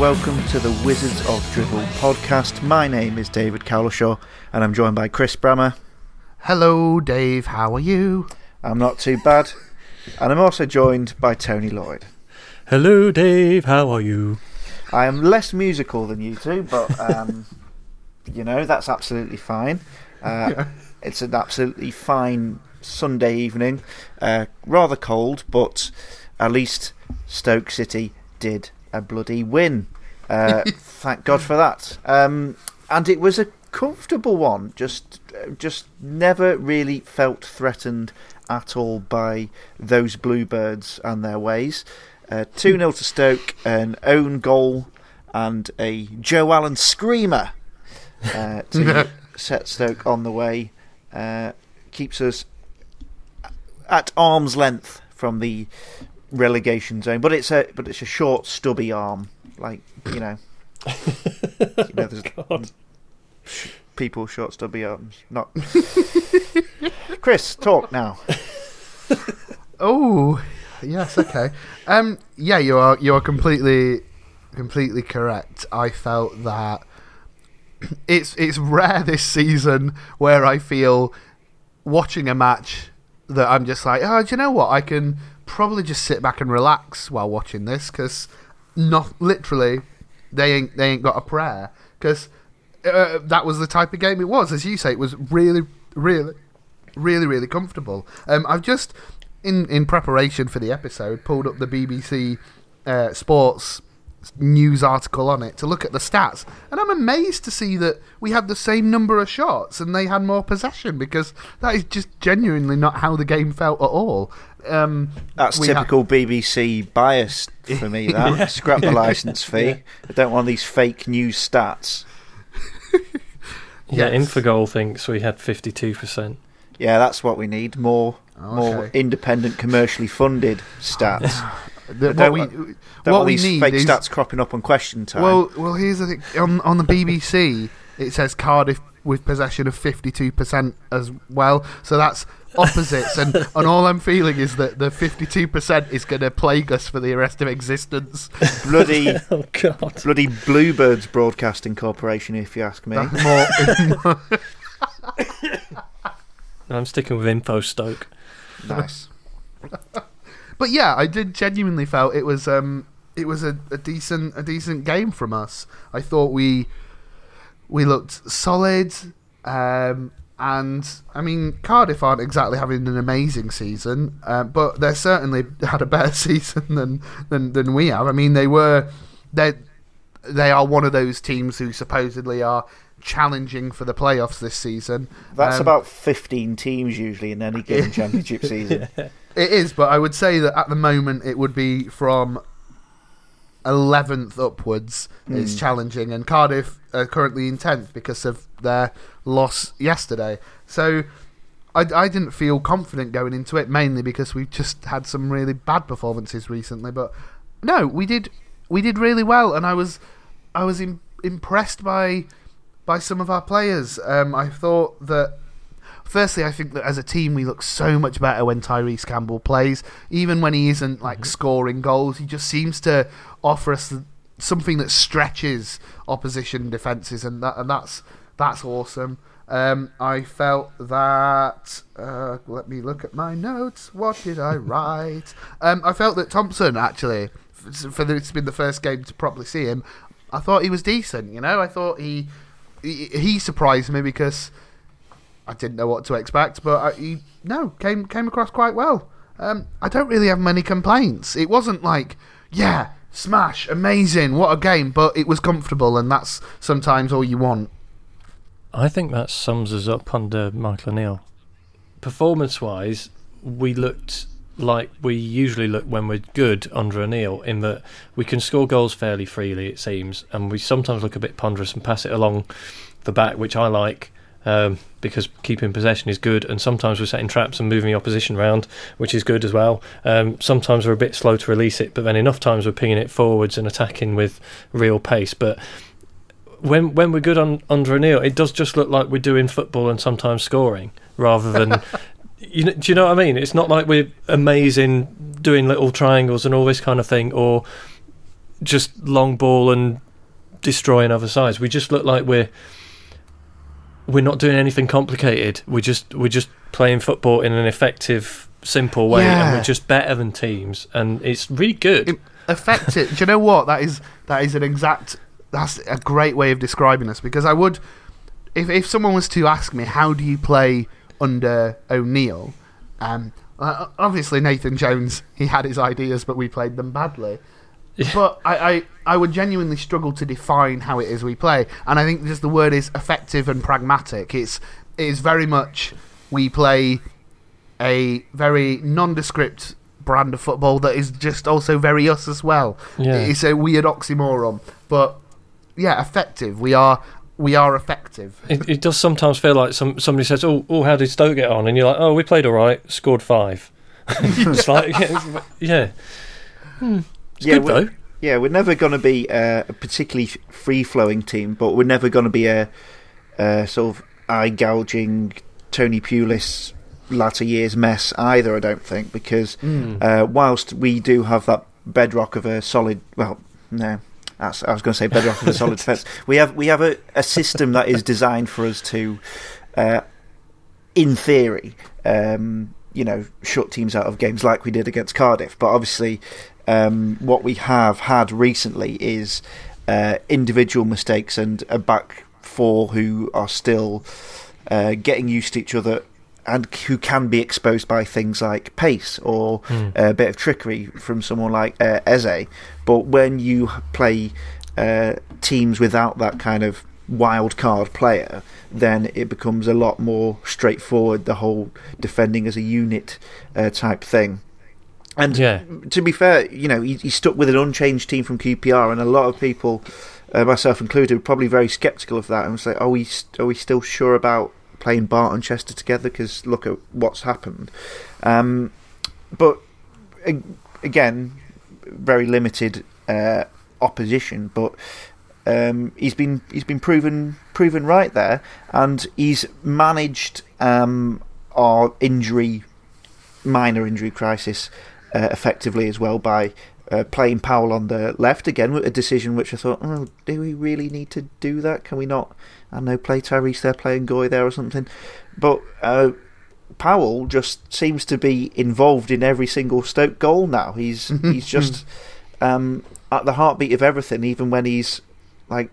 Hello and welcome to the Wizards of Drivel podcast. My name is David Cowlishaw and I'm joined by Chris Brammer. Hello, Dave. How are you? I'm not too bad. And I'm also joined by Tony Lloyd. Hello, Dave. How are you? I am less musical than you two, but um, you know that's absolutely fine. Uh, Yeah. It's an absolutely fine Sunday evening. Uh, rather cold, but at least Stoke City did a bloody win. Uh, thank God for that. Um, and it was a comfortable one. Just, just never really felt threatened at all by those Bluebirds and their ways. Uh, 2 0 to Stoke, an own goal, and a Joe Allen screamer uh, to set Stoke on the way. Uh, keeps us at arm's length from the relegation zone, but it's a but it's a short, stubby arm, like you know. you know there's God. people short, stubby arms. Not Chris, talk now. Oh, yes. Okay. Um. Yeah, you are. You are completely, completely correct. I felt that it's it's rare this season where I feel watching a match that I'm just like, oh, do you know what? I can probably just sit back and relax while watching this because not literally they ain't they ain't got a prayer because uh, that was the type of game it was. As you say, it was really, really, really, really comfortable. Um, I've just in in preparation for the episode pulled up the BBC uh, Sports news article on it to look at the stats, and I'm amazed to see that we had the same number of shots and they had more possession because that is just genuinely not how the game felt at all. Um, That's we ha- typical BBC bias for me. That scrap the license fee. I don't want these fake news stats. Yeah, Yes. Infogol thinks we had 52%. Yeah, that's what we need. More, Oh, more independent, commercially funded stats. the- don't what we want- Don't what want we these need fake is stats cropping up on question time. Well, well, here's the thing. On on the BBC, it says Cardiff with possession of fifty-two percent as well. So that's opposites, and and all I'm feeling is that the fifty-two percent is going to plague us for the rest of existence. bloody, Oh, God. bloody Bluebirds Broadcasting Corporation, if you ask me. More, I'm sticking with Info Stoke. nice. but yeah, I did genuinely felt it was um it was a, a decent a decent game from us. I thought we we looked solid. Um, and I mean, Cardiff aren't exactly having an amazing season, uh, but they certainly had a better season than, than than we have. I mean, they were they they are one of those teams who supposedly are challenging for the playoffs this season. That's Um, about 15 teams usually in any given championship season. It is, but I would say that at the moment it would be from 11th upwards is Hmm. challenging, and Cardiff are currently in 10th because of their loss yesterday. So I, I didn't feel confident going into it, mainly because we've just had some really bad performances recently. But no, we did we did really well, and I was I was im- impressed by by some of our players. Um, I thought that Firstly, I think that as a team we look so much better when Tyrese Campbell plays. Even when he isn't like scoring goals, he just seems to offer us something that stretches opposition defenses, and that and that's that's awesome. Um, I felt that. Uh, let me look at my notes. What did I write? Um, I felt that Thompson actually, for this been the first game to properly see him. I thought he was decent. You know, I thought he he, he surprised me because. I didn't know what to expect, but I, he no came came across quite well. Um, I don't really have many complaints. It wasn't like, yeah, smash, amazing, what a game, but it was comfortable, and that's sometimes all you want. I think that sums us up under Michael O'Neill. Performance wise, we looked like we usually look when we're good under O'Neill, in that we can score goals fairly freely, it seems, and we sometimes look a bit ponderous and pass it along the back, which I like. Um, because keeping possession is good, and sometimes we're setting traps and moving the opposition around, which is good as well. Um, sometimes we're a bit slow to release it, but then enough times we're pinging it forwards and attacking with real pace. But when when we're good on under O'Neill, it does just look like we're doing football and sometimes scoring rather than. you know, do you know what I mean? It's not like we're amazing doing little triangles and all this kind of thing, or just long ball and destroying other sides. We just look like we're we're not doing anything complicated. We're just we're just playing football in an effective, simple way, and we're just better than teams, and it's really good. It- effective. Do you know what? That is that is an exact. That's a great way of describing us because I would, if if someone was to ask me how do you play under O'Neill, um, uh, obviously Nathan Jones he had his ideas, but we played them badly. But I, I, I would genuinely struggle to define how it is we play, and I think just the word is effective and pragmatic. It's it is very much we play a very nondescript brand of football that is just also very us as well. Yeah. It's a weird oxymoron, but yeah, effective. We are we are effective. It, it does sometimes feel like some somebody says, "Oh, oh, how did Stoke get on?" And you're like, "Oh, we played all right, scored five. it's like, yeah, yeah. Hmm. It's Yeah, good though. Yeah, we're never going to be uh, a particularly free flowing team, but we're never going to be a, a sort of eye gouging Tony Pulis latter years mess either. I don't think because Mm. uh, whilst we do have that bedrock of a solid, well, no. That's, I was going to say bedrock of a solid defence. We have we have a, a system that is designed for us to, uh, in theory, um, you know, shut teams out of games like we did against Cardiff. But obviously, um, what we have had recently is uh, individual mistakes and a back four who are still uh, getting used to each other and who can be exposed by things like pace or Mm. a bit of trickery from someone like uh, Eze. But when you play uh, teams without that kind of wild card player, then it becomes a lot more straightforward. The whole defending as a unit uh, type thing. And Yeah. to be fair, you know, he, he stuck with an unchanged team from QPR, and a lot of people, uh, myself included, were probably very sceptical of that and was like, "Are we are we still sure about playing Batth and Chester together? Because look at what's happened." Um, but again, very limited uh, opposition, but. Um, he's been he's been proven proven right there, and he's managed um, our injury, minor injury crisis, uh, effectively as well by uh, playing Powell on the left again, a decision which I thought, oh, do we really need to do that? Can we not? I know, play Tyrese there, playing Goy there or something. But uh, Powell just seems to be involved in every single Stoke goal now. He's he's just um, at the heartbeat of everything, even when he's like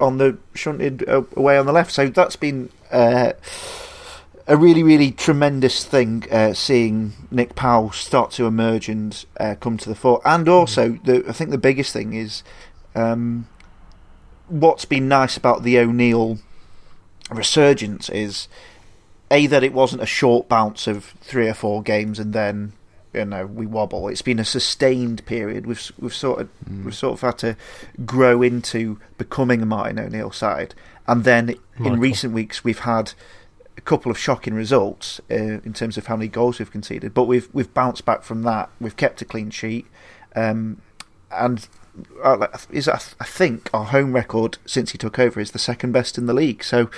on the shunted uh, away on the left. So that's been uh, a really, really tremendous thing. Uh, seeing Nick Powell start to emerge and uh, come to the fore, and also the I think the biggest thing is um, what's been nice about the O'Neill resurgence is a that it wasn't a short bounce of three or four games and then you know we wobble. It's been a sustained period. We've we've sort of we've sort of had to grow into becoming a Martin O'Neill side, and then in recent weeks we've had a couple of shocking results uh, in terms of how many goals we've conceded. But we've we've bounced back from that. We've kept a clean sheet, um, and is I think our home record since he took over is the second best in the league. So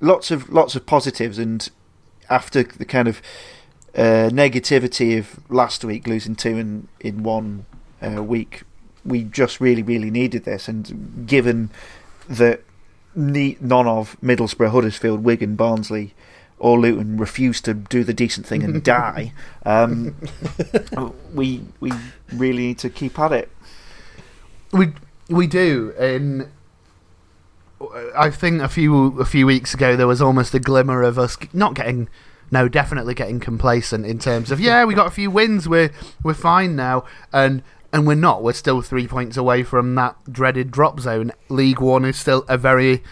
lots of lots of positives, and after the kind of uh, negativity of last week losing two in in one uh, week, we just really really needed this, and given that none of Middlesbrough, Huddersfield, Wigan, Barnsley. Or Luton refuse to do the decent thing and die. Um, we we really need to keep at it. We we do. In I think a few a few weeks ago there was almost a glimmer of us not getting no definitely getting complacent in terms of yeah we got a few wins we're we're fine now and and we're not we're still three points away from that dreaded drop zone League One is still a very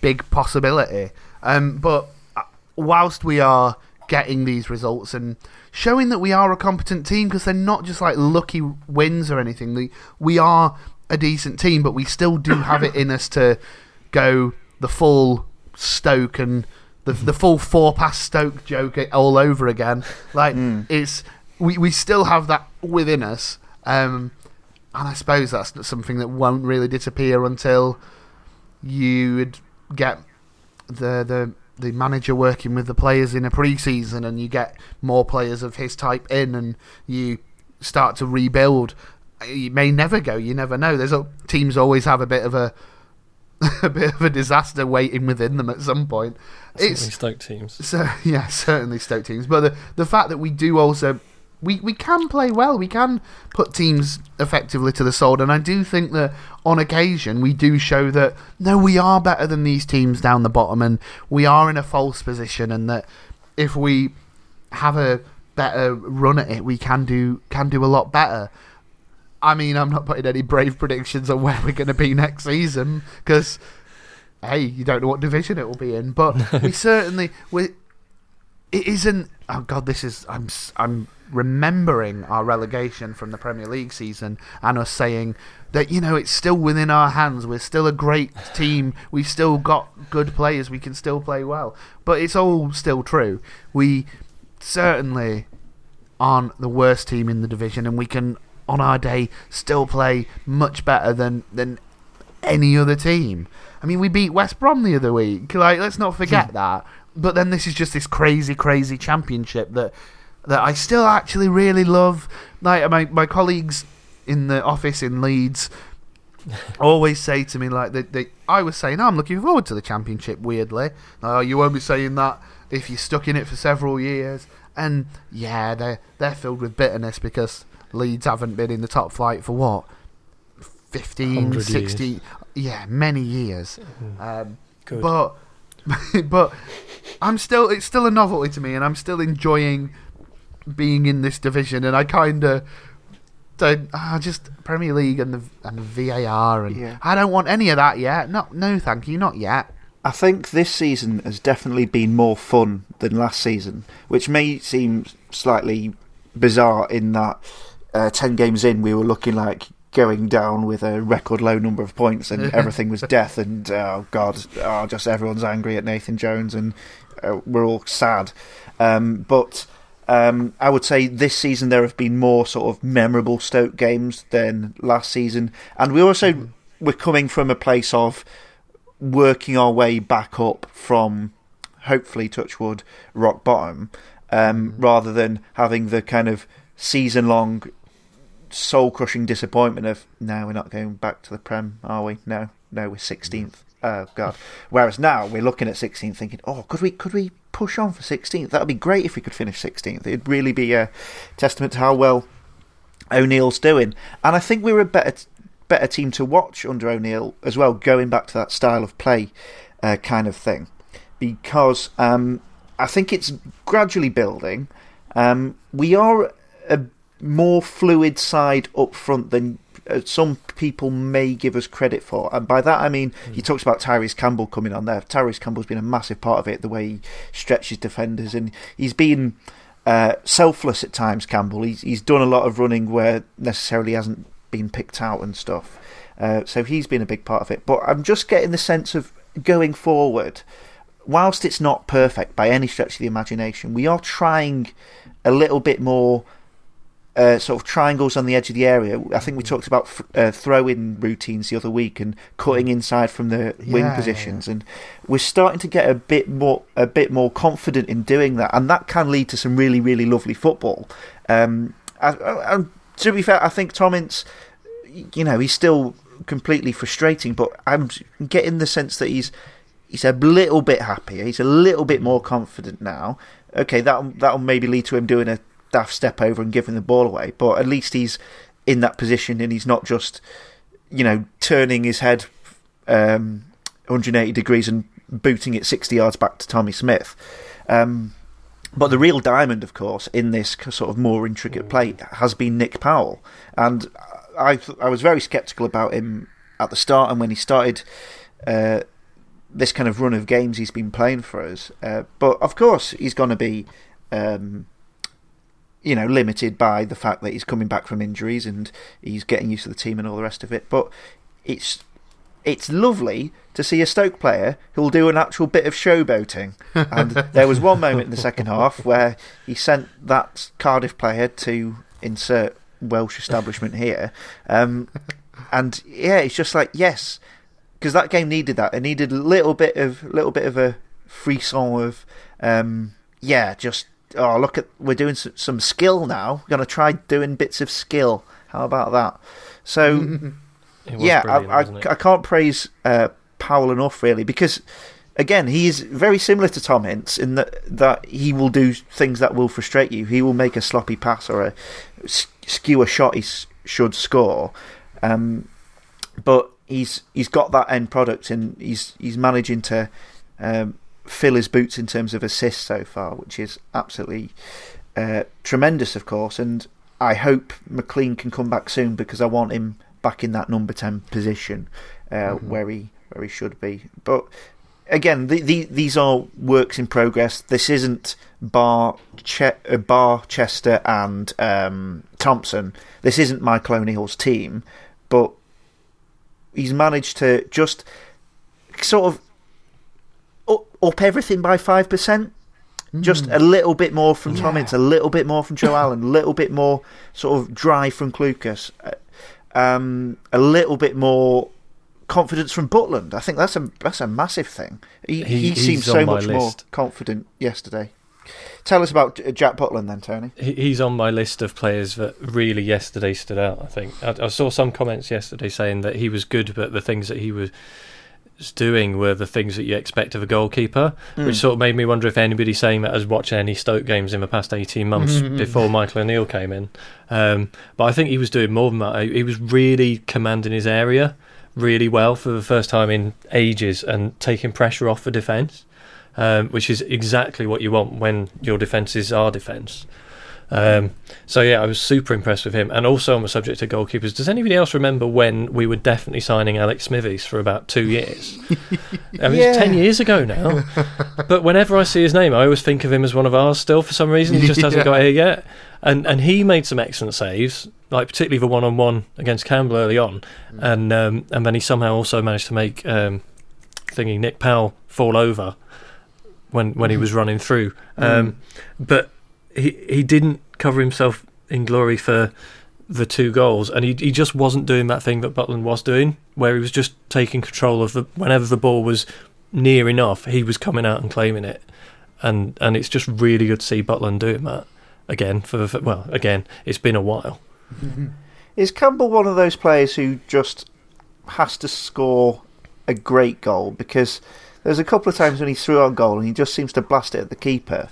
big possibility um but uh, whilst we are getting these results and showing that we are a competent team because they're not just like lucky wins or anything. We are a decent team, but we still do have it in us to go the full Stoke and the the full four pass Stoke joke all over again. Like Mm. it's we we still have that within us, um, and I suppose that's something that won't really disappear until you get the the the manager working with the players in a pre-season and you get more players of his type in and you start to rebuild you may never go. You never know. There's a, teams always have a bit of a a bit of a disaster waiting within them at some point. Certainly It's Stoke teams. so yeah, certainly Stoke teams, but the the fact that we do also we we can play well, we can put teams effectively to the sword, and I do think that on occasion we do show that no, we are better than these teams down the bottom, and we are in a false position, and that if we have a better run at it, we can do can do a lot better. I mean, I'm not putting any brave predictions on where we're going to be next season because, hey, you don't know what division it will be in. But we certainly we. It isn't. Oh God, this is. I'm. I'm remembering our relegation from the Premier League season and us saying that you know it's still within our hands. We're still a great team. We've still got good players. We can still play well. But it's all still true. We certainly aren't the worst team in the division, and we can, on our day, still play much better than than any other team. I mean, we beat West Brom the other week. Like, let's not forget hmm. that. But then this is just this crazy, crazy championship that that I still actually really love. Like my my colleagues in the office in Leeds always say to me like they, they I was saying, oh, I'm looking forward to the championship. Weirdly, oh, you won't be saying that if you're stuck in it for several years. And yeah, they they're filled with bitterness because Leeds haven't been in the top flight for what 15, 100 60, years. yeah, many years. Um, Good. but but I'm still it's still a novelty to me, and I'm still enjoying being in this division. And I kind of don't ah, just Premier League and the and the VAR, and Yeah. I don't want any of that yet. No, no, thank you, not yet. I think this season has definitely been more fun than last season, which may seem slightly bizarre in that uh, 10 games in we were looking like going down with a record low number of points and everything was death and oh god oh, just everyone's angry at Nathan Jones and uh, we're all sad. Um, but um, I would say this season there have been more sort of memorable Stoke games than last season. And we also we're coming from a place of working our way back up from hopefully touchwood rock bottom um, rather than having the kind of season long soul crushing disappointment of no we're not going back to the prem are we? No no we're 16th oh god. Whereas now we're looking at 16th thinking oh could we could we push on for 16th that would be great if we could finish 16th it'd really be a testament to how well O'Neill's doing. And I think we were a better better team to watch under O'Neill as well, going back to that style of play uh, kind of thing, because um, I think it's gradually building. Um, we are a more fluid side up front than uh, some people may give us credit for, and by that I mean he talks about Tyrese Campbell coming on there. Tyrese Campbell's been a massive part of it, the way he stretches defenders, and he's been uh, selfless at times. Campbell, he's he's done a lot of running where necessarily hasn't been picked out and stuff. Uh, so he's been a big part of it. But I'm just getting the sense of going forward, whilst it's not perfect by any stretch of the imagination, we are trying a little bit more. Uh, sort of triangles on the edge of the area. I think we talked about f- uh, throw-in routines the other week and cutting inside from the wing Yeah, positions, and we're starting to get a bit more a bit more confident in doing that, and that can lead to some really really lovely football. Um, I, to be fair, I think Tom Ince, you know, he's still completely frustrating, but I'm getting the sense that he's he's a little bit happier. He's a little bit more confident now. Okay, that that'll maybe lead to him doing a daft step over and giving the ball away, but at least he's in that position and he's not just, you know, turning his head um, 180 degrees and booting it 60 yards back to Tommy Smith. Um, but the real diamond, of course, in this sort of more intricate play has been Nick Powell, and I I was very sceptical about him at the start, and when he started uh, this kind of run of games he's been playing for us. Uh, but of course, he's going to be, um, you know, limited by the fact that he's coming back from injuries and he's getting used to the team and all the rest of it. But it's it's lovely to see a Stoke player who'll do an actual bit of showboating. And there was one moment in the second half where he sent that Cardiff player to insert Welsh establishment here. Um, and yeah, it's just like yes, because that game needed that. It needed a little bit of little bit of a frisson of um, yeah, just oh look at we're doing some, some skill now. We're gonna try doing bits of skill How about that? So, yeah, I? I, I can't praise uh, Powell enough, really, because, again, he is very similar to Tom Ince in that, that he will do things that will frustrate you. He will make a sloppy pass or a skew a shot he s- should score. Um, but he's he's got that end product and he's he's managing to um, fill his boots in terms of assists so far, which is absolutely uh, tremendous, of course. And I hope McLean can come back soon because I want him back in that number ten position uh, where he where he should be. But again, the, the, these are works in progress. This isn't Batth, che- uh, Batth Chester, and um, Thompson. This isn't Michael O'Neill's team, but he's managed to just sort of up, everything by five percent. Just a little bit more from Yeah. A little bit more from Joe Allen, a little bit more sort of drive from Clucas, uh, um, a little bit more confidence from Butland. I think that's a that's a massive thing. He, He- he, seemed so much more confident yesterday. Tell us about uh, Jack Butland then, Tony. He- He's on my list of players that really yesterday stood out. I think I, I saw some comments yesterday saying that he was good, but the things that he was doing were the things that you expect of a goalkeeper, Hmm. which sort of made me wonder if anybody saying that has watched any Stoke games in the past eighteen months before Michael O'Neill came in. Um, but I think he was doing more than that. He was really commanding his area really well for the first time in ages and taking pressure off the defence um, which is exactly what you want when your defence is our defence. Um, so yeah, I was super impressed with him. And also on the subject of goalkeepers, does anybody else remember when we were definitely signing Alex Smithies for about two years? I mean, it's ten years ago now. but whenever I see his name, I always think of him as one of ours. Still, for some reason, he just hasn't got here yet. And and he made some excellent saves, like particularly the one on one against Campbell early on, and um, and then he somehow also managed to make um, thingy Nick Powell fall over when when he was running through. Um, But he he didn't cover himself in glory for the two goals, and he he just wasn't doing that thing that Butland was doing, where he was just taking control of the whenever the ball was near enough, he was coming out and claiming it, and and it's just really good to see Butland doing that again for, for well again it's been a while. Is Campbell one of those players who just has to score a great goal? Because there's a couple of times when he threw on goal and he just seems to blast it at the keeper,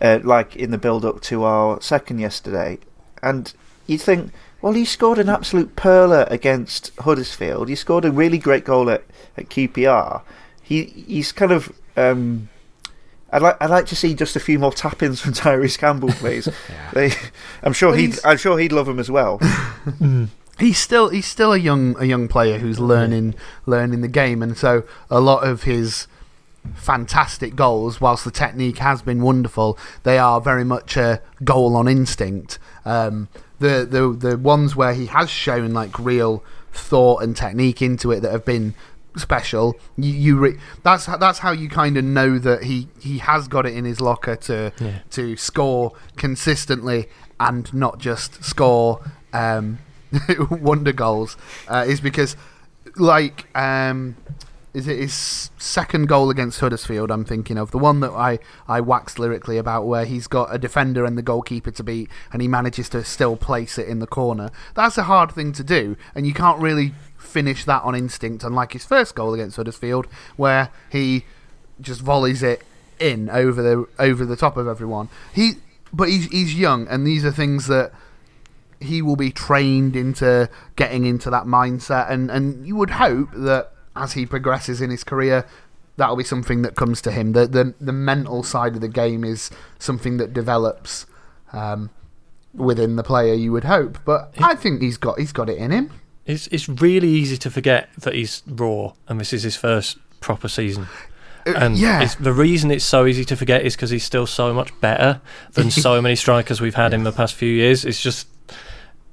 uh, like in the build up to our second yesterday. And you think, well, he scored an absolute perler against Huddersfield. He scored a really great goal at, at QPR. He he's kind of. Um, I'd like I'd like to see just a few more tap-ins from Tyrese Campbell, please. They, I'm sure But he'd he's- I'm sure he'd love him as well. he's still he's still a young a young player who's learning learning the game, and so a lot of his fantastic goals, whilst the technique has been wonderful, they are very much a goal on instinct. Um, the the the ones where he has shown like real thought and technique into it that have been special. You, you re- that's that's how you kind of know that he, he has got it in his locker to Yeah. to score consistently and not just score um, wonder goals. Uh, is because like um, is it his second goal against Huddersfield? I'm thinking of the one that I I waxed lyrically about, where he's got a defender and the goalkeeper to beat, and he manages to still place it in the corner. That's a hard thing to do, and you can't really finish that on instinct, unlike his first goal against Huddersfield, where he just volleys it in over the over the top of everyone. He, but he's he's young, and these are things that he will be trained into getting into that mindset, and and you would hope that as he progresses in his career, that'll be something that comes to him. The the the mental side of the game is something that develops. Um, within the player, you would hope, but I think he's got he's got it in him. It's it's really easy to forget that he's raw and this is his first proper season. Uh, And yeah, it's, the reason it's so easy to forget is because he's still so much better than so many strikers we've had in the past few years. It's just,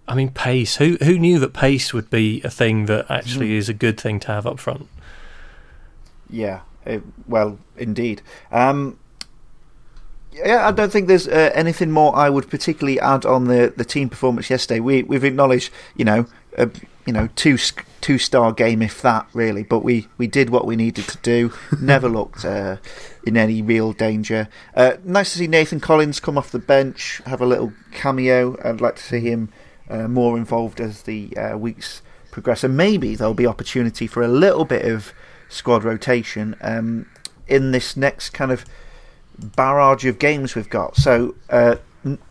I mean, pace. Who who knew that pace would be a thing that actually Mm. is a good thing to have up front? Yeah, uh, well, indeed. Um, yeah, I don't think there's uh, anything more I would particularly add on the, the team performance yesterday. We we've acknowledged, you know, a, you know, two two star game if that really, but we, we did what we needed to do. Never looked uh, in any real danger. Uh, nice to see Nathan Collins come off the bench, have a little cameo. I'd like to see him uh, more involved as the uh, weeks progress, and maybe there'll be opportunity for a little bit of squad rotation um, in this next kind of barrage of games we've got. So uh,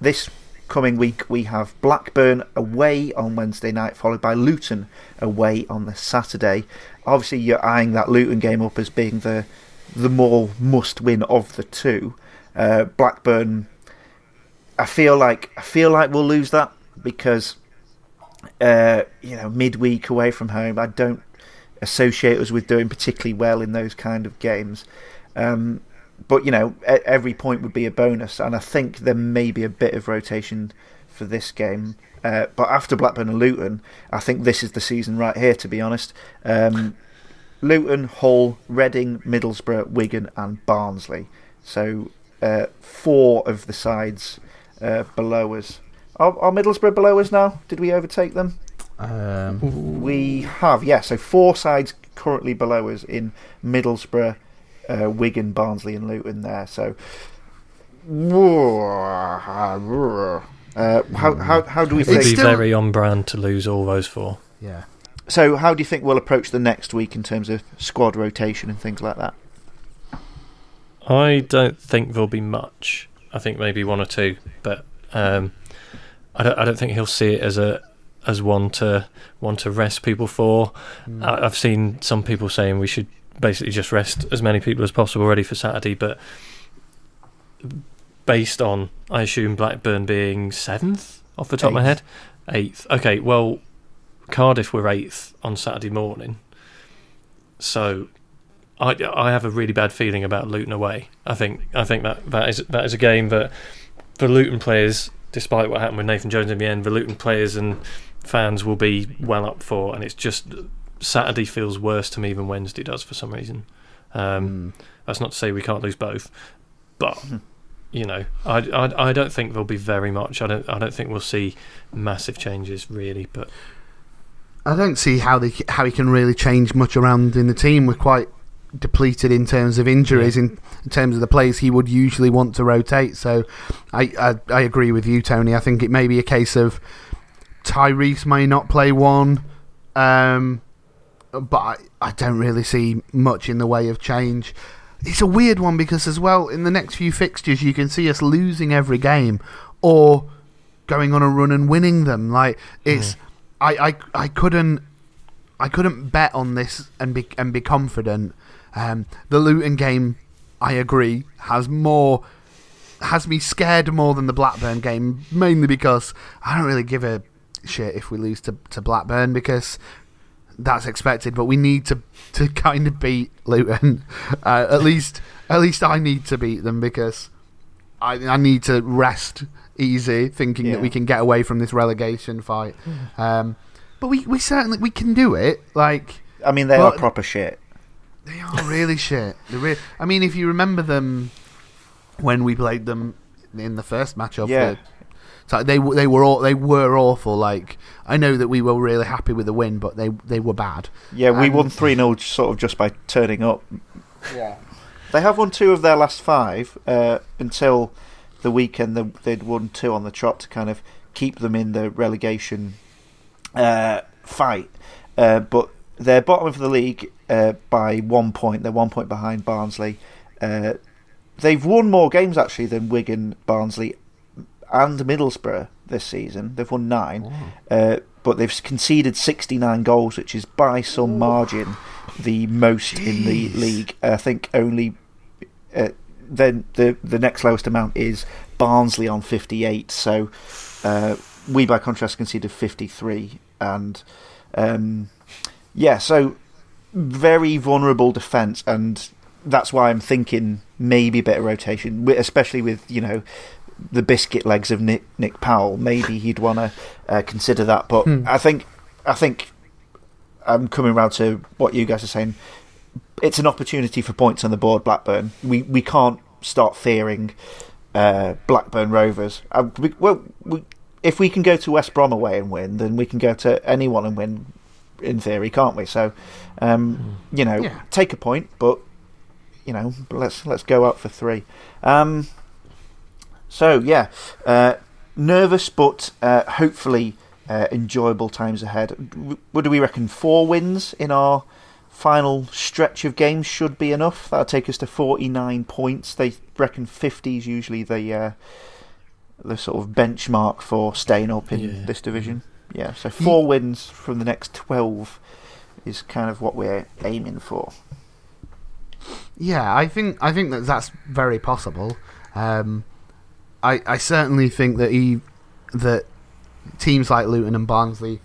this coming week we have Blackburn away on Wednesday night, followed by Luton away on the Saturday. Obviously, you're eyeing that Luton game up as being the the more must win of the two. Uh, Blackburn, I feel like I feel like we'll lose that because uh, you know midweek away from home. I don't associate us with doing particularly well in those kind of games. Um, but you know, every point would be a bonus, and I think there may be a bit of rotation for this game. Uh, but after Blackburn and Luton, I think this is the season right here. To be honest, um, Luton, Hull, Reading, Middlesbrough, Wigan, and Barnsley. So uh, four of the sides uh, below us. Are, are, Middlesbrough below us now? Did we overtake them? Um, we have, yeah. So four sides currently below us in Middlesbrough, uh, Wigan, Barnsley, and Luton there. So, uh, how, how, how do we It would think? be very on brand to lose all those four. yeah. So, how do you think we'll approach the next week in terms of squad rotation and things like that? I don't think there'll be much. I think maybe one or two, but um, I don't. I don't think he'll see it as a as one to one to rest people for. Mm. I, I've seen some people saying we should basically just rest as many people as possible ready for Saturday, but based on I assume Blackburn being seventh off the top of my head, eighth. Okay, well Cardiff were eighth on Saturday morning, so I I have a really bad feeling about Luton away. I think I think that that is that is a game that for Luton players, despite what happened with Nathan Jones in the end, the Luton players and fans will be well up for, and it's just Saturday feels worse to me than Wednesday does for some reason. Um, Mm. That's not to say we can't lose both, but you know, I, I, I don't think there'll be very much. I don't I don't think we'll see massive changes really. But I don't see how they how he can really change much around in the team. We're quite depleted in terms of injuries, in, in terms of the players he would usually want to rotate. So, I, I I agree with you, Tony. I think it may be a case of Tyrese may not play one, um, but I, I don't really see much in the way of change. It's a weird one because as well in the next few fixtures you can see us losing every game or going on a run and winning them. Like it's I, I I couldn't I couldn't bet on this and be and be confident. Um, the Luton game, I agree, has more has me scared more than the Blackburn game, mainly because I don't really give a shit if we lose to, to Blackburn because that's expected. But we need to to kind of beat Luton. Uh, at least at least I need to beat them because I I need to rest easy, thinking Yeah. that we can get away from this relegation fight. Um, but we, we certainly we can do it. Like I mean, they Well, are proper shit. They are really shit. They're re- I mean, if you remember them when we played them in the first match of Yeah. the, so they they were all, they were awful. Like I know that we were really happy with the win, but they they were bad. Yeah, we And- won 3 0 sort of just by turning up. Yeah. They have won two of their last five uh, until the weekend. They- They'd won two on the trot to kind of keep them in the relegation uh, fight. Uh, but they're bottom of the league uh, by one point. They're one point behind Barnsley. Uh, they've won more games actually than Wigan, Barnsley, and Middlesbrough this season. They've won nine, uh, but they've conceded 69 goals, which is by some margin the most in the league. I think only uh, then the the next lowest amount is Barnsley on 58. So uh, we, by contrast, conceded 53, and um, yeah, so very vulnerable defence, and that's why I'm thinking maybe a bit of rotation, especially with you know the biscuit legs of Nick Nick Powell. Maybe he'd want to uh, consider that, but Hmm. I think I think I'm coming around to what you guys are saying. It's an opportunity for points on the board, Blackburn. We we can't start fearing uh, Blackburn Rovers. Uh, we, well, we, if we can go to West Brom away and win, then we can go to anyone and win. In theory, can't we? So, um, you know, Yeah. take a point, but you know, let's let's go out for three. Um, so yeah, uh, nervous, but uh, hopefully uh, enjoyable times ahead. What do we reckon? Four wins in our final stretch of games should be enough. That'll take us to 49 points. They reckon 50 is usually the uh, the sort of benchmark for staying up in Yeah. this division. Yeah, so four wins from the next 12 is kind of what we're aiming for. Yeah, I think I think that that's very possible. Um, I I certainly think that he that teams like Luton and Barnsley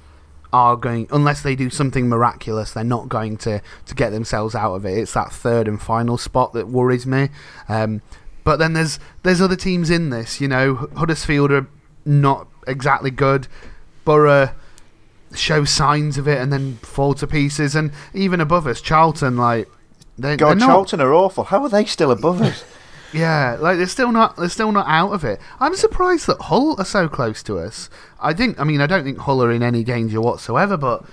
are going unless they do something miraculous, they're not going to to get themselves out of it. It's that third and final spot that worries me. Um, but then there's there's other teams in this. You know, Huddersfield are not exactly good. Borough show signs of it and then fall to pieces. And even above us, Charlton, like they, God, they're not, Charlton are awful. How are they still above us? yeah, like they're still not they're still not out of it. I'm surprised that Hull are so close to us. I think I mean I don't think Hull are in any danger whatsoever, but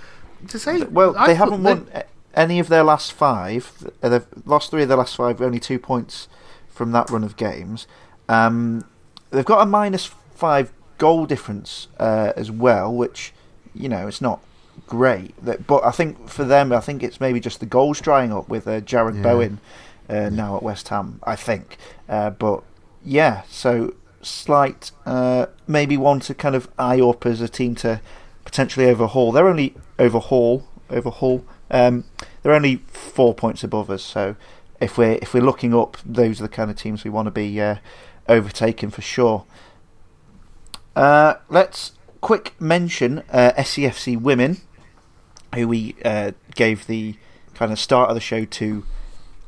to say Well, I they haven't won any of their last five. Uh, They've lost three of their last five, only two points from that run of games. Um, they've got a minus five goal difference uh, as well, which you know it's not great. That- But I think for them, I think it's maybe just the goals drying up with uh, Jarrod Yeah. Bowen uh, now at West Ham. I think, uh, but yeah, so slight uh, maybe one to kind of eye up as a team to potentially overhaul. They're only overhaul overhaul. Um, they're only four points above us. So if we're if we're looking up, those are the kind of teams we want to be uh, overtaken for sure. Uh, let's quick mention uh, SCFC women, who we uh, gave the kind of start of the show to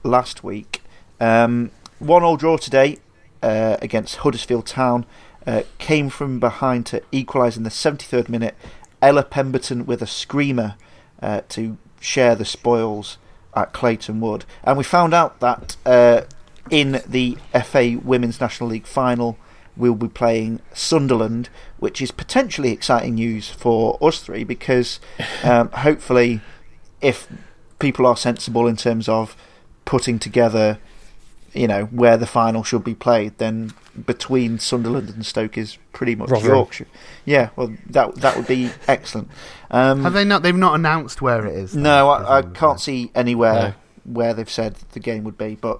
last week. Um, one all draw today uh, against Huddersfield Town. Uh, came from behind to equalise in the 73rd minute. Ella Pemberton with a screamer uh, to share the spoils at Clayton Wood. And we found out that uh, in the FA Women's National League final, we'll be playing Sunderland, which is potentially exciting news for us three because um, hopefully, if people are sensible in terms of putting together, you know, where the final should be played, then between Sunderland and Stoke is pretty much Rotherham. Yorkshire. Yeah, well, that that would be excellent. Um, have they not? They've not announced where it is. no, I, I can't see anywhere No. where they've said the game would be, but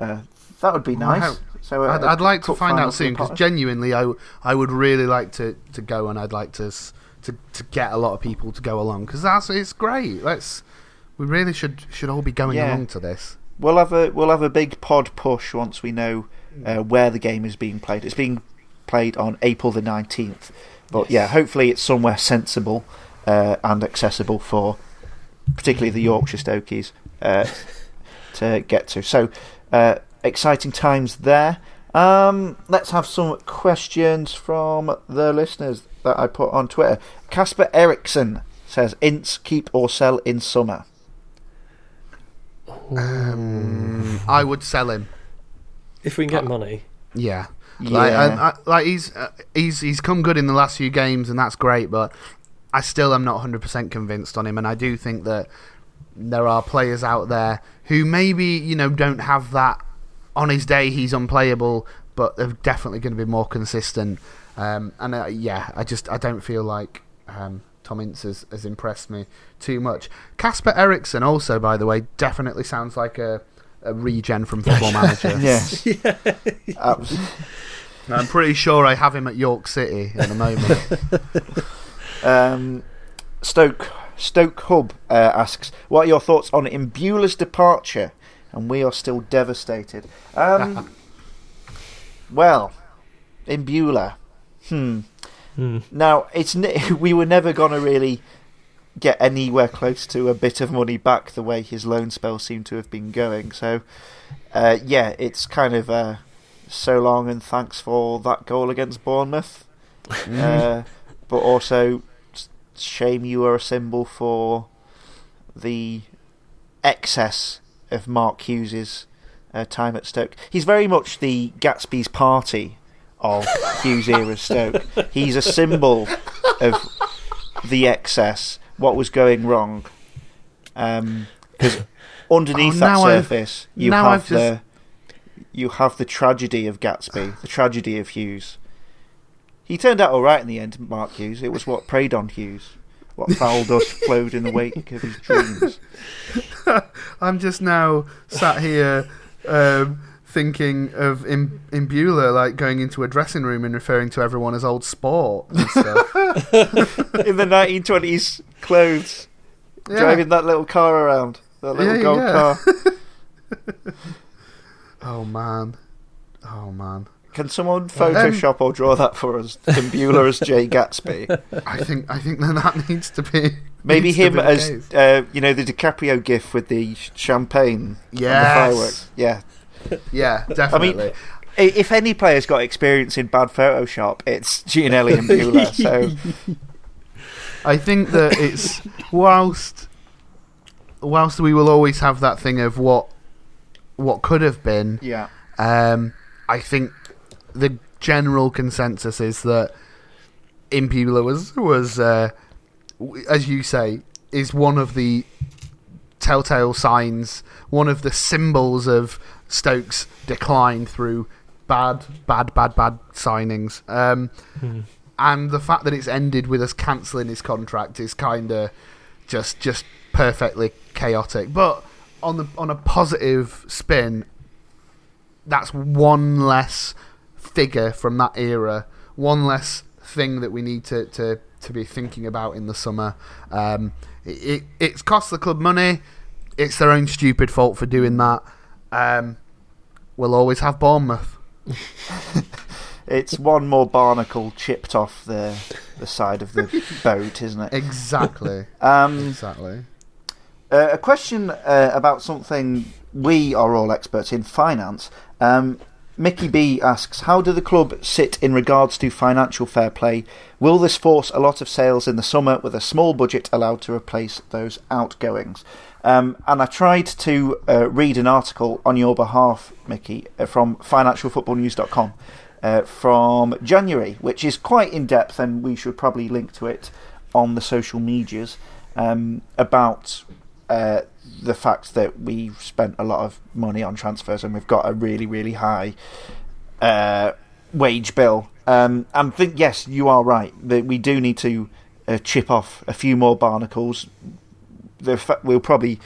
uh, that would be nice. hope- So uh, I'd, a I'd like to find out soon because genuinely, I would really like to, to go and I'd like to, to to get a lot of people to go along because that's it's great. Let's we really should should all be going Yeah. along to this. We'll have a we'll have a big pod push once we know uh, where the game is being played. It's being played on April the nineteenth, but yeah, hopefully it's somewhere sensible uh, and accessible for particularly the Yorkshire Stokies uh, to get to. So uh, exciting times there. Um, let's have some questions from the listeners that I put on Twitter. Casper Eriksson says, "Ince keep or sell in summer." Um, I would sell him. If we can get money, Yeah, Yeah. like, I, I, like he's uh, he's he's come good in the last few games and that's great, but I still am not 100 percent convinced on him, and I do think that there are players out there who maybe you know don't have that on his day he's unplayable, but they're definitely going to be more consistent. Um, and uh, yeah, I just I don't feel like um, Tom Ince has, has impressed me too much. Casper Eriksson also, by the way, definitely sounds like a, a regen from Football Manager. Yes. Abs- I'm pretty sure I have him at York City at the moment. Um, Stoke Stoke Hub uh, asks, "What are your thoughts on Imbula's departure?" And we are still devastated. Um, well, Imbula. Hmm. Hmm. Now it's we were never gonna really get anywhere close to a bit of money back the way his loan spell seemed to have been going. So, uh, yeah, it's kind of uh, so long and thanks for that goal against Bournemouth. Uh, but also, shame you are a symbol for the excess of Mark Hughes's uh, time at Stoke. He's very much the Gatsby's party of Hughes era Stoke. He's a symbol of the excess, what was going wrong. Because underneath Oh, that now I've- surface, you have I've just- the. You have the tragedy of Gatsby, the tragedy of Hughes. He turned out all right in the end, Mark Hughes. It was what preyed on Hughes. What foul dust flowed in the wake of his dreams. I'm just now sat here um, thinking of Im- Imbula like going into a dressing room and referring to everyone as old sport and stuff. In the 1920s clothes, Yeah. driving that little car around. That little Yeah, gold yeah. car. Oh man. Oh man. Can someone Photoshop or draw that for us? Imbula as Jay Gatsby. I think I think that that needs to be Maybe him be as uh, you know the DiCaprio gif with the champagne and the Yes. fireworks. Yeah. yeah, definitely. I- mean, If any player's got experience in bad Photoshop, it's Giannelli Imbula. So I think that it's whilst whilst we will always have that thing of what what could have been. yeah, Um, I think the general consensus is that Imbula was was uh, as you say is one of the telltale signs, one of the symbols of Stokes' decline through bad, bad, bad, bad signings. Um, Hmm. and the fact that it's ended with us cancelling his contract is kind of just just perfectly chaotic. But on the on a positive spin, that's one less figure from that era, one less thing that we need to to, to be thinking about in the summer. Um, it, it it's cost the club money. It's their own stupid fault for doing that. Um, we'll always have Bournemouth. it's one more barnacle chipped off the the side of the boat, isn't it? Exactly. Um, exactly. Uh, a question uh, about something we are all experts in finance. Um, Mickey B asks, How do the club sit in regards to financial fair play? Will this force a lot of sales in the summer with a small budget allowed to replace those outgoings? Um, and I tried to uh, read an article on your behalf, Mickey, uh, from financialfootballnews.com uh, from January, which is quite in depth, and we should probably link to it on the social medias um, about uh, the fact that we've spent a lot of money on transfers and we've got a really, really high uh, wage bill. Um, and think, yes, you are right that we do need to uh, chip off a few more barnacles. Fa- we'll probably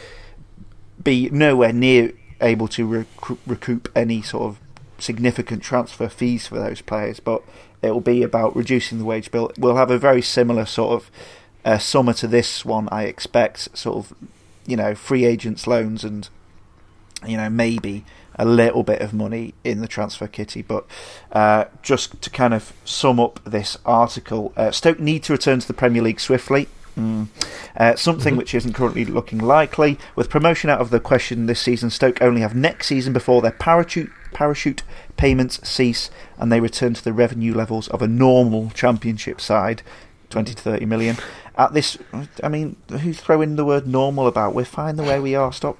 be nowhere near able to rec- recoup any sort of significant transfer fees for those players, but it will be about reducing the wage bill. We'll have a very similar sort of uh, summer to this one, I expect. Sort of, you know, free agents loans and you know maybe a little bit of money in the transfer kitty. But uh, just to kind of sum up this article, uh, Stoke need to return to the Premier League swiftly. Mm. Uh, something which isn't currently looking likely. With promotion out of the question this season, Stoke only have next season before their parachute parachute payments cease and they return to the revenue levels of a normal championship side, 20 to 30 million. At this, I mean, who's throwing the word normal about? We're fine the way we are. Stop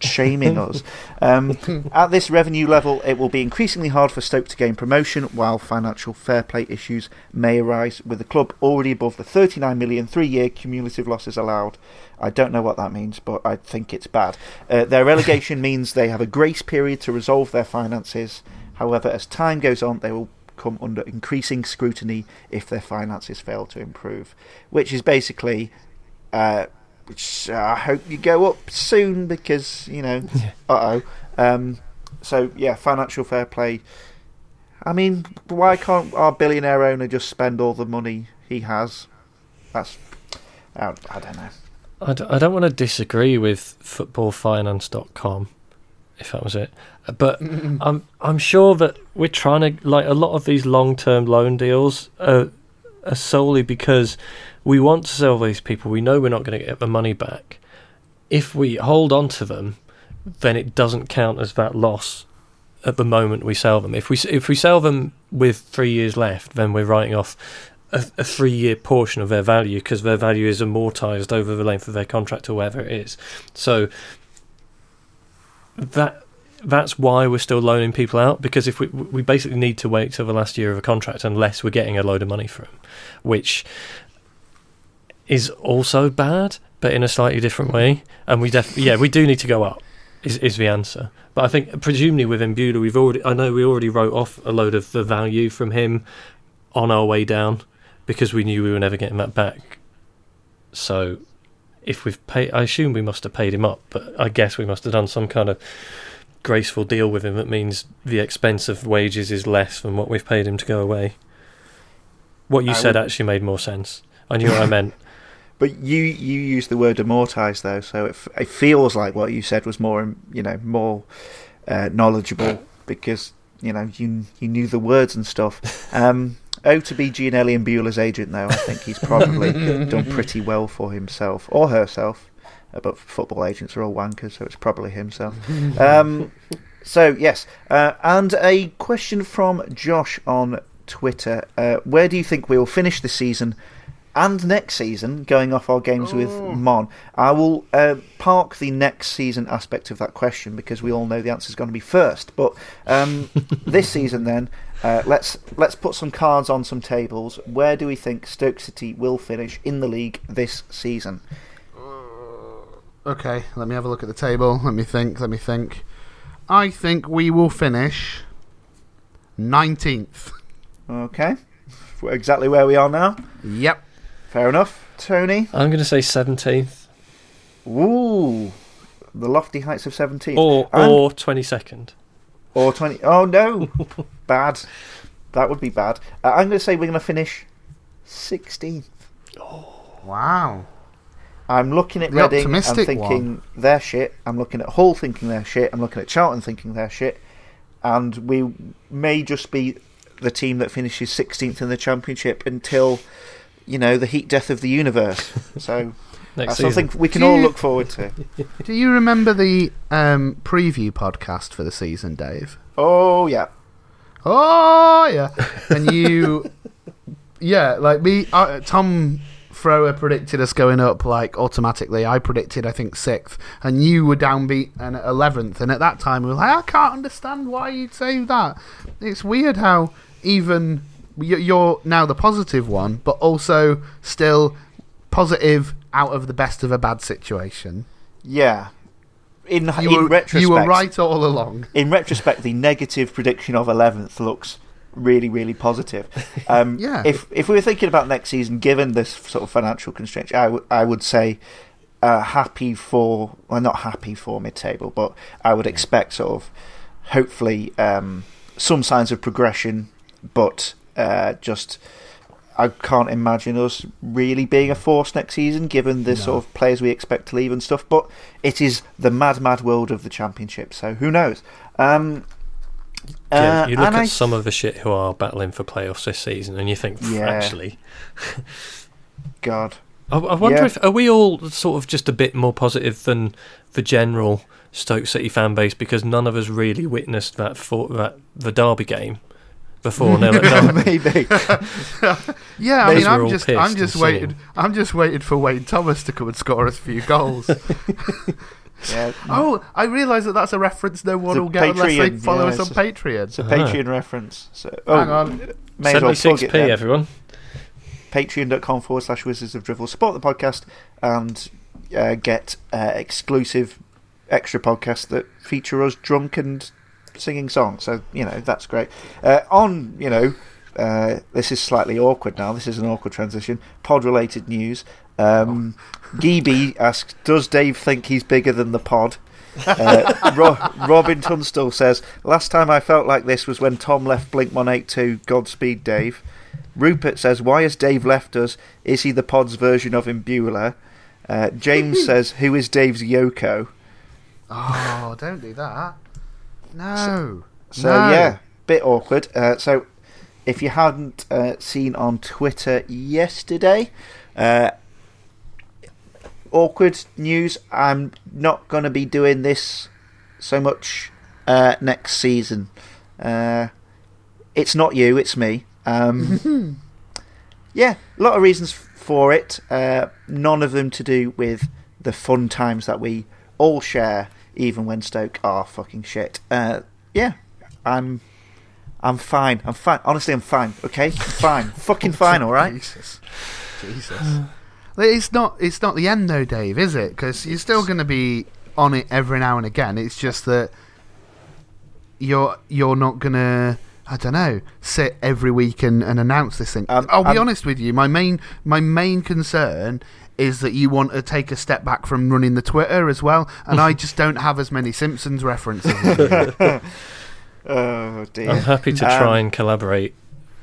shaming us. Um, at this revenue level, it will be increasingly hard for Stoke to gain promotion, while financial fair play issues may arise, with the club already above the 39 million three-year cumulative losses allowed. I don't know what that means, but I think it's bad. Uh, their relegation means they have a grace period to resolve their finances. However, as time goes on, they will come under increasing scrutiny if their finances fail to improve, which is basically. Uh, which uh, I hope you go up soon because you know, uh oh. Um, so yeah, financial fair play. I mean, why can't our billionaire owner just spend all the money he has? That's I, I don't know. I, d- I don't want to disagree with footballfinance.com, if that was it. But I'm I'm sure that we're trying to like a lot of these long term loan deals are, are solely because we want to sell these people. We know we're not going to get the money back. If we hold on to them, then it doesn't count as that loss at the moment we sell them. If we if we sell them with three years left, then we're writing off a, a three year portion of their value because their value is amortized over the length of their contract or whatever it is. So that that's why we're still loaning people out because if we we basically need to wait till the last year of a contract unless we're getting a load of money from, which is also bad, but in a slightly different way. And we def yeah we do need to go up. Is is the answer? But I think presumably with Imbula we've already I know we already wrote off a load of the value from him on our way down because we knew we were never getting that back. So if we've paid, I assume we must have paid him up, but I guess we must have done some kind of graceful deal with him that means the expense of wages is less than what we've paid him to go away. What you I said would- actually made more sense. I knew what I meant. But you you used the word amortise though, so it, f- it feels like what you said was more um, you know more uh, knowledgeable because you know you you knew the words and stuff. Um, oh, to be Giannelli Imbula's agent though, I think he's probably done pretty well for himself or herself. Uh, but football agents are all wankers, so it's probably himself. Um, so yes, uh, and a question from Josh on Twitter: uh, Where do you think we will finish this season and next season? Going off our games with Mon, I will uh, park the next season aspect of that question because we all know the answer is going to be first. But um, this season, then, uh, let's let's put some cards on some tables. Where do we think Stoke City will finish in the league this season? Okay, let me have a look at the table. Let me think. Let me think. I think we will finish nineteenth. Okay, exactly where we are now. Yep. Fair enough, Tony. I'm going to say 17th Ooh, the lofty heights of 17. or I'm- or 22nd. Or 20. Oh, no. bad. That would be bad. Uh, I'm going to say we're going to finish 16th. Oh, Wow. I'm looking at The Reading. I'm optimistic thinking they're shit. I'm looking at Hull thinking they're shit. I'm looking at Charlton thinking they're shit. And we may just be the team that finishes 16th in the Championship until, you know, the heat death of the universe. So Next that's season. something we can Do all you- look forward to. Do you remember the um, preview podcast for the season, Dave? Oh, yeah. Oh yeah, and you, yeah, like me. Uh, Tom Thrower predicted us going up like automatically. I predicted I think sixth, and you were downbeat and at eleventh. And at that time, we were like, I can't understand why you'd say that. It's weird how even you're now the positive one, but also still positive out of the best of a bad situation. Yeah. In, You in were retrospect, you were right all along. in retrospect, the negative prediction of 11th looks really, really positive. Um, Yeah. If if we were thinking about next season, given this sort of financial I, w- I would say uh, happy for, well, not happy for mid table, but I would expect sort of, hopefully, um, some signs of progression, but uh, just. I can't imagine us really being a force next season, given the No. sort of players we expect to leave and stuff. But it is the mad, mad world of the championship, so who knows? Um, Yeah, uh, you look at I some of the shit who are battling for playoffs this season, and you think, Yeah. actually, God, I, I wonder Yeah. if are we all sort of just a bit more positive than the general Stoke City fan base because none of us really witnessed that for that the Derby game before nil at maybe. Yeah, I mean, I'm just, I'm and just singing. waiting. I'm just waiting for Wayne Thomas to come and score us a few goals. yeah, oh, I realise that that's a reference no one The will get unless they follow yeah, us on a- Patreon. it's a Ah. Patreon reference. So, oh, Hang on. may as 76p, it then. everyone. Patreon.com forward slash Wizards of Drivel. Support the podcast and uh, get uh, exclusive extra podcasts that feature us drunk and singing songs. So, you know, that's great. Uh, on, you know, uh, this is slightly awkward now. This is an awkward transition. Pod related news. Um, Geeby asks Does Dave think he's bigger than the pod? Uh, Ro- Robin Tunstall says, Last time I felt like this was when Tom left Blink 182. Godspeed, Dave. Rupert says, Why has Dave left us? Is he the pod's version of Imbula? Uh, James says, Who is Dave's Yoko? Oh, don't do that. No. So, No. yeah, bit awkward. Uh, so, if you hadn't uh, seen on Twitter yesterday, uh, awkward news. I'm not going to be doing this so much uh, next season. Uh, it's not you, it's me. Um, yeah, a lot of reasons for it. Uh, none of them to do with the fun times that we all share, even when Stoke are fucking shit. Uh, yeah, I'm. I'm fine. I'm fine. Honestly, I'm fine. Okay, I'm fine. Fucking fine. All right. Jesus. Jesus. It's not. It's not the end, though, Dave, is it? Because you're still going to be on it every now and again. It's just that you're you're not going to I don't know, sit every week and, and announce this thing. Um, I'll be um, honest with you. My main my main concern is that you want to take a step back from running the Twitter as well, and I just don't have as many Simpsons references. as you. Oh I'm happy to Um, try and collaborate,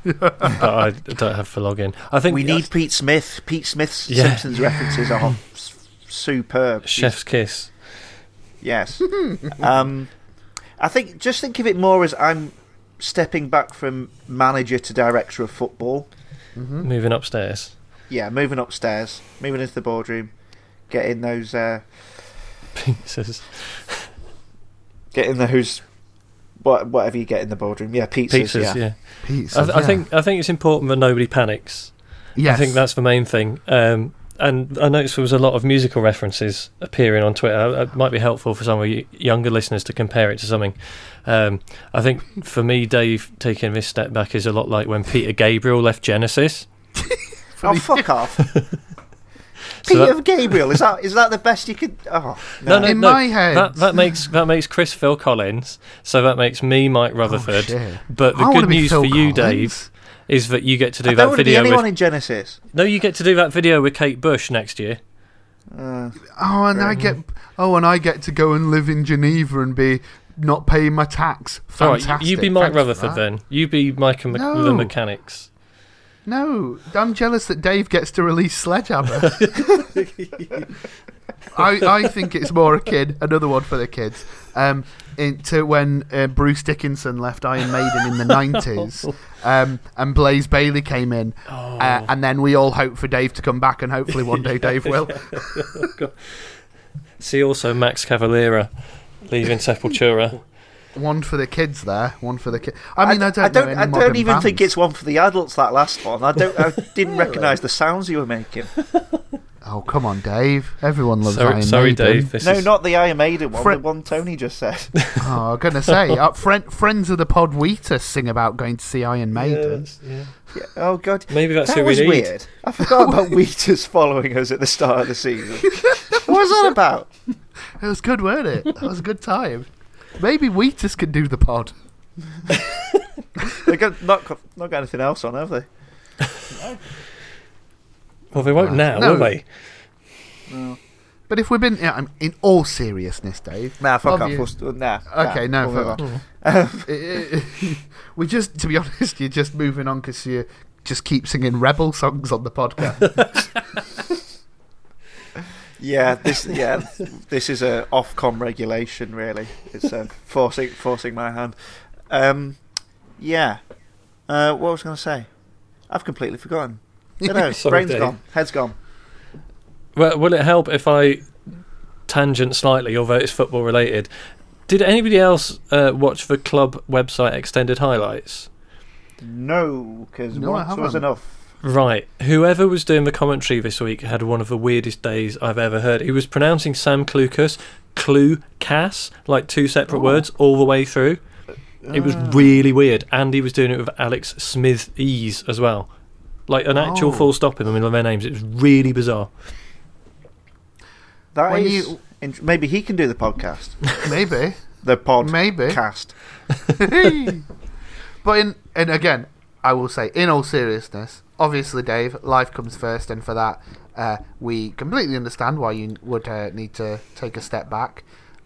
but I don't have for login. I think We need Pete Smith. Pete Smith's Yeah. Simpsons references are s- superb. Chef's kiss. Yes. um, I think just think of it more as I'm stepping back from manager to director of football. Mhm. Moving upstairs. Yeah, moving upstairs, moving into the boardroom, getting those, uh, Pizzas. getting those, what, whatever you get in the boardroom. Yeah, pizzas. Pizzas, yeah. yeah. Pizza, I, th- I think I think it's important that nobody panics. Yes. I think that's the main thing. Um, and I noticed there was a lot of musical references appearing on Twitter. Uh, It might be helpful for some of you younger listeners to compare it to something. Um, I think for me, Dave taking this step back is a lot like when Peter Gabriel left Genesis. Oh, fuck off. So Peter that- Gabriel, is that is that the best you could? Oh No, no, no, In no. my head, That that makes that makes Chris Phil Collins. So that makes me Mike Rutherford. Oh, but the I good news Phil for you, Collins. Dave, is that you get to do I don't that want be video anyone with in Genesis. no, you get to do that video with Kate Bush next year. Uh, Oh, and I get oh, and I get to go and live in Geneva and be not paying my tax. All right, Fantastic. you, you be Mike Thanks Rutherford then. You be Mike and Mc- No. the mechanics. No, I'm jealous that Dave gets to release Sledgehammer. I, I think it's more a kid, another one for the kids. Um, into when uh, Bruce Dickinson left Iron Maiden in the nineties, um, and Blaze Bayley came in, Oh. uh, and then we all hope for Dave to come back, and hopefully one day Dave will. See also Max Cavalera leaving Sepultura. One for the kids there, one for the kids. I mean, I, don't, I don't, know any I don't modern even think it's one for the adults. That last one, I don't. I didn't Really? recognise the sounds you were making. Oh come on, Dave! Everyone loves sorry, Iron sorry Maiden. Dave. This no, is, not the Iron Maiden one. Fre- the one Tony just said. Oh, I'm gonna say, uh, friend, friends of the pod Wheatus sing about going to see Iron Maiden. Yes, yeah. Yeah, oh God, Maybe that's that who we was need. weird. I forgot about Wheatus following us at the start of the season. what was that about? It was good, weren't it? That was a good time. Maybe Wheatus can do the pod. They got not got- not got anything else on, have they? Well, they won't Well, now, no. will they? No. But if we've been, yeah, I'm- in all seriousness, Dave. Nah, fuck Love off. you. We'll st- nah. Okay, nah, no, we'll fuck move on. off. Eh, we just, to be honest, you're just moving on because you just keep singing rebel songs on the podcast. Yeah, this yeah, this is a Ofcom regulation. Really, it's uh, forcing forcing my hand. Um, yeah. Uh, what was I going to say? I've completely forgotten. No, no, Sorry, brain's Dave. gone, head's gone. Well, will it help if I tangent slightly, although it's football related? Did anybody else uh, watch the club website extended highlights? No, because No, I once was haven't. enough. Right. Whoever was doing the commentary this week had one of the weirdest days I've ever heard. He was pronouncing Sam Clucas, Clucas, like two separate Oh. words all the way through. It was Ah. really weird. And he was doing it with Alex Smithies as well. Like an actual Oh. full stop in the middle of their names. It was really bizarre. That When is you- maybe he can do the podcast, Maybe, the podcast. maybe. Cast. but in and again, I will say, in all seriousness, obviously, Dave, life comes first, and for that, uh, we completely understand why you would uh, need to take a step back.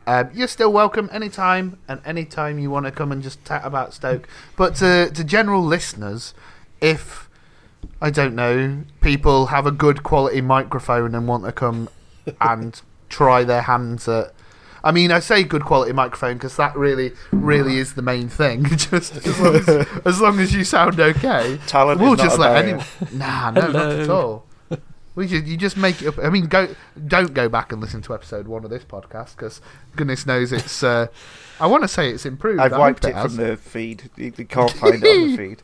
Um, you're still welcome anytime, and anytime you want to come and just chat about Stoke. But to to general listeners, if I don't know, people have a good quality microphone and want to come and try their hands at. I mean, I say good quality microphone because that really, really is the main thing. just as long as, as long as you sound okay, Talent we'll just let anyone. Nah, no, not at all. We just, you just make it up. I mean, go don't go back and listen to episode one of this podcast because goodness knows it's. Uh, I want to say it's improved. I've I wiped hope it from the feed. You, you can't find it on the feed.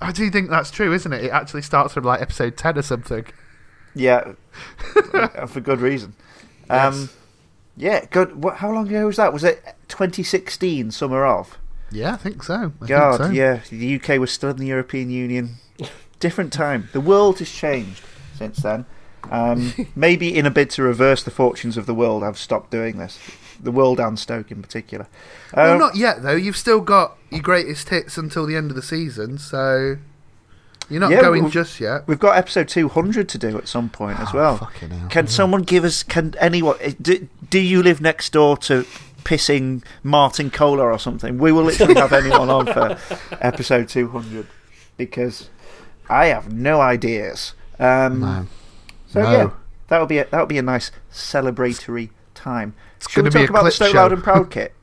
I do think that's true, isn't it? It actually starts from like episode ten or something. Yeah, uh, for good reason. Um, Yeah, good. What, how long ago was that? Was it 2016, summer of? Yeah, I think so. I God, think so. yeah. The UK was still in the European Union. Different time. The world has changed since then. Um, maybe in a bid to reverse the fortunes of the world, I've stopped doing this. The world and Stoke in particular. well, Um, not yet though. You've still got your greatest hits until the end of the season, so you're not Yeah, going we've- just yet. We've got episode 200 to do at some point as Oh, well. fucking hell. Can someone give us? Can anyone? eh, Do, do you live next door to pissing Martin Kohler or something? We will literally have anyone on for episode 200 because I have no ideas. Um, No. So No. yeah, that would be a, that would be a nice celebratory time. It's Should we gonna be talk a about the clip Stoke. Loud and Proud kit?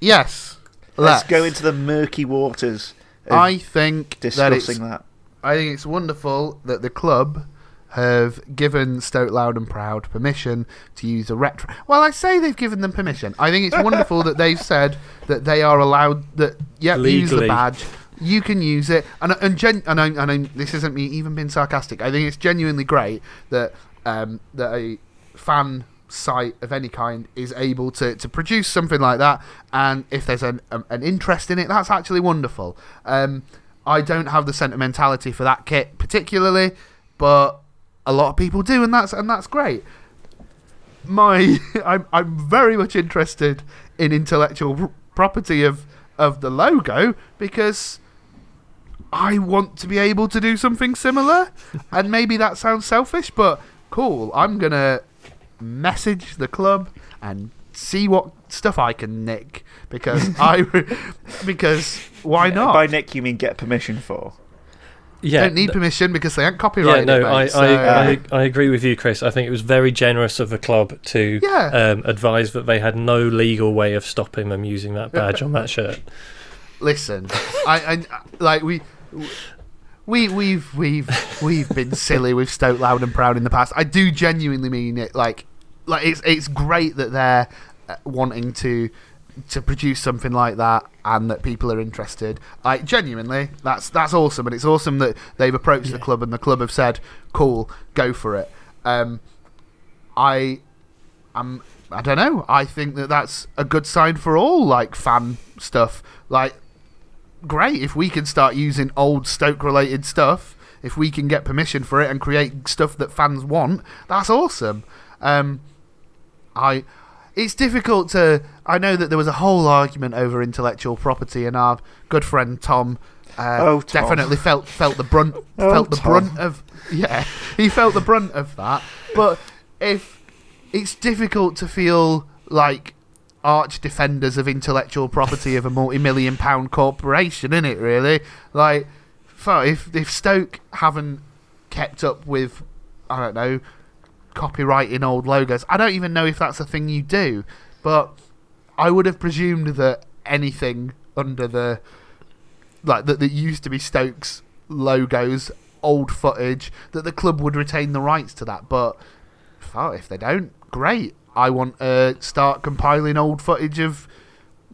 Yes. Let's go into the murky waters of I think it's discussing that. I think it's wonderful that the club have given Stoke Loud and Proud permission to use a retro. Well, I say they've given them permission. I think it's wonderful that they've said that they are allowed that. Yeah, use the Legally. badge. You can use it, and and, gen, and, I, and I, this isn't me even being sarcastic. I think it's genuinely great that um, that a fan site of any kind is able to, to produce something like that, and if there's an um, an interest in it, that's actually wonderful. Um, I don't have the sentimentality for that kit particularly, but a lot of people do, and that's and that's great. My, I'm I'm very much interested in intellectual property of of the logo because I want to be able to do something similar, and maybe that sounds selfish, but cool. I'm gonna message the club and see what stuff I can nick because I because why not? By Nick, you mean get permission for? Yeah, don't need th- permission because they aren't copyrighted. yeah, no, mate, I, so- I, I, I agree with you, Chris. I think it was very generous of the club to Yeah. um, advise that they had no legal way of stopping them using that badge on that shirt. listen, I, I like we. We we've we've we've been silly with Stoke Loud and Proud in the past. I do genuinely mean it. Like, like it's it's great that they're uh, wanting to to produce something like that and that people are interested. Like genuinely, that's that's awesome, and it's awesome that they've approached the club and the club have said, "Cool, go for it." Um, I am I don't know. I think that that's a good sign for all like fan stuff. Like, great if we can start using old Stoke related stuff. If we can get permission for it and create stuff that fans want, that's awesome. Um, I. It's difficult to. I know that there was a whole argument over intellectual property, and our good friend Tom, uh, Oh, Tom. definitely felt felt the brunt Oh, felt the Tom. brunt of yeah he felt the brunt of that. But if it's difficult to feel like arch defenders of intellectual property of a multi-million pound corporation, isn't it? Really, like, if if Stoke haven't kept up with, I don't know, copyrighting old logos, I don't even know if that's a thing you do, but I would have presumed that anything under the like that that used to be Stoke's logos, old footage, that the club would retain the rights to that, but if they don't, great. I want to start compiling old footage of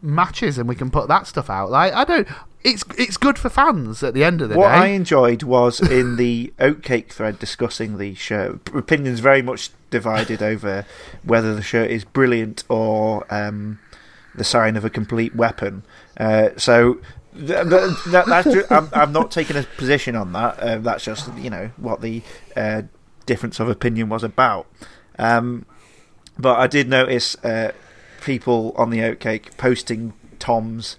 matches, and we can put that stuff out. Like I don't. It's it's good for fans at the end of the What day. What I enjoyed was in the oatcake thread discussing the shirt. Opinions very much divided over whether the shirt is brilliant or um, the sign of a complete weapon. Uh, so. th- th- that, that's ju- I'm, I'm not taking a position on that. Uh, that's just you know what the uh, difference of opinion was about. Um, but I did notice uh, people on the oatcake posting Tom's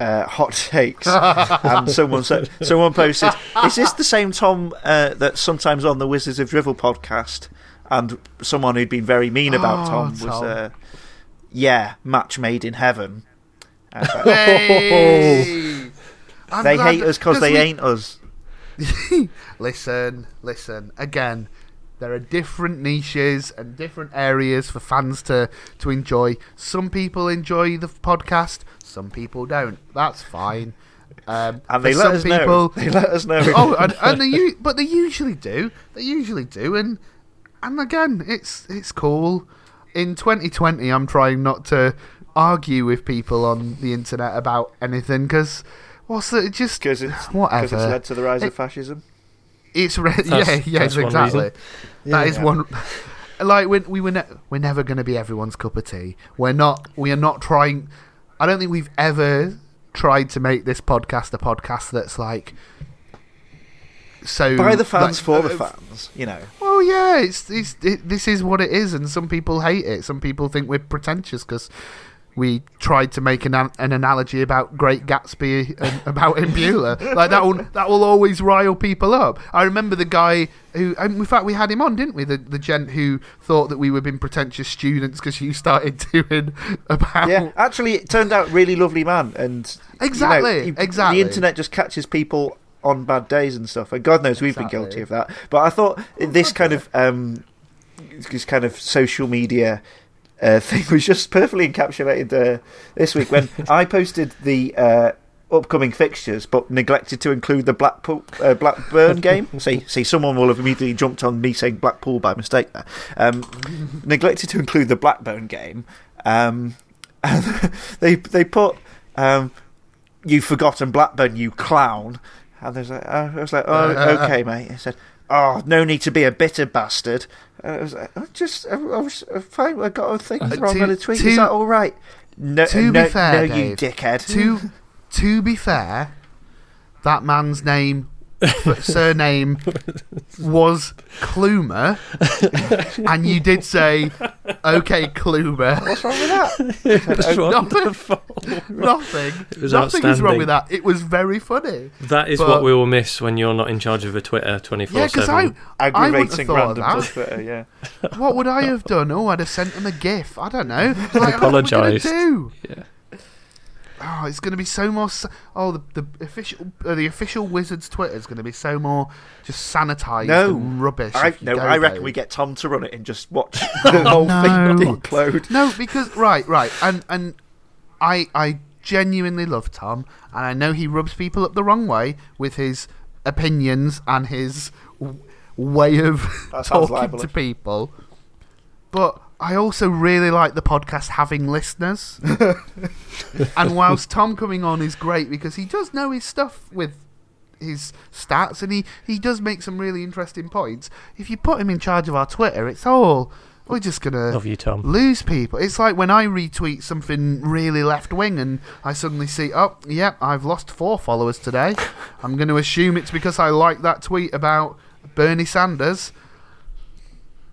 uh, hot takes, and someone said, someone posted, "Is this the same Tom uh, that's sometimes on the Wizards of Drivel podcast?" And someone who'd been very mean about Oh, Tom was, Tom. uh, "Yeah, match made in heaven." Like, Hey! They hate us because they we- ain't us. listen, listen. Again, there are different niches and different areas for fans to, to enjoy. Some people enjoy the podcast, some people don't. That's fine. Um, And they let us people, know. They let us know. oh, and, and they, but they usually do. They usually do, and and again, it's it's cool. In 2020, I'm trying not to argue with people on the internet about anything because what's the just because it's, 'cause whatever. it's led to the rise It- of fascism. It's re- yeah, That's- yes, one exactly. reason. That is Yeah. one. Like we, we were, ne- we're never going to be everyone's cup of tea. We're not. We are not trying. I don't think we've ever tried to make this podcast a podcast that's like so By the fans, like, for the uh, fans, you know. Well, yeah, it's, it's it, this is what it is, and some people hate it. Some people think we're pretentious because we tried to make an, an an analogy about Great Gatsby and about Imbula. like that will that will always rile people up. I remember the guy who, and in fact, we had him on, didn't we? The the gent who thought that we were being pretentious students because you started doing about Yeah, actually, it turned out really lovely man, and you know, Exactly, you- exactly. The internet just catches people on bad days and stuff, and God knows we've been guilty of that. But I thought this kind of um, this kind of social media. Uh, thing was just perfectly encapsulated uh, this week when I posted the uh, upcoming fixtures, but neglected to include the Blackpool uh, Blackburn game. see, see, someone will have immediately jumped on me saying Blackpool by mistake there. Um, neglected to include the Blackburn game. Um, and they they put um, you forgotten Blackburn, you clown. And there's like, I was like, oh, okay, mate. He said, oh, no need to be a bitter bastard. And I was like, I just, I, I was fine. I got a thing Uh, wrong to- on the tweet. to- Is that all right? No, to no, be fair, no, you dickhead. to to be fair, that man's name, surname, was Klumer, and you did say, "Okay, Klumer." What's wrong with that? What's wonderful. Nothing. was Nothing is wrong with that. It was very funny. That is But- what we will miss when you're not in charge of a Twitter 24 Yeah, because I, 7. I wouldn't have Aggravating thought of random that. Twitter, yeah. What would I have done? Oh, I'd have sent him a GIF. I don't know. Like, what am I gonna do? Yeah. Oh, it's going to be so more. Oh, the the official uh, the official Wizards Twitter is going to be so more just sanitized No. and rubbish. I, no, go I reckon we get Tom to run it and just watch the whole No. thing implode. No, because right, right, and and I I genuinely love Tom, and I know he rubs people up the wrong way with his opinions and his way of talking libelous. to people. But I also really like the podcast having listeners. and whilst Tom coming on is great because he does know his stuff with his stats and he, he does make some really interesting points. If you put him in charge of our Twitter, it's all we're just gonna Love you, Tom. lose people. It's like when I retweet something really left wing and I suddenly see, oh, yep, I've lost four followers today. I'm going to assume it's because I like that tweet about Bernie Sanders.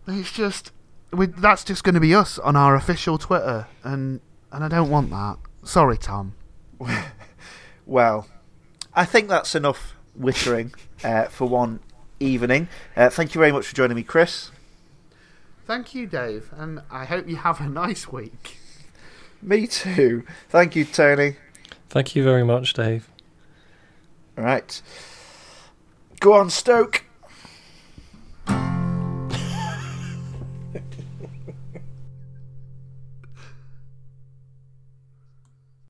It's just, we, that's just going to be us on our official Twitter, and and I don't want that. Sorry, Tom. Well, I think that's enough wittering uh, for one evening. Uh, thank you very much for joining me, Chris. Thank you, Dave, and I hope you have a nice week. Me too. Thank you, Tony. Thank you very much, Dave. All right. Go on, Stoke.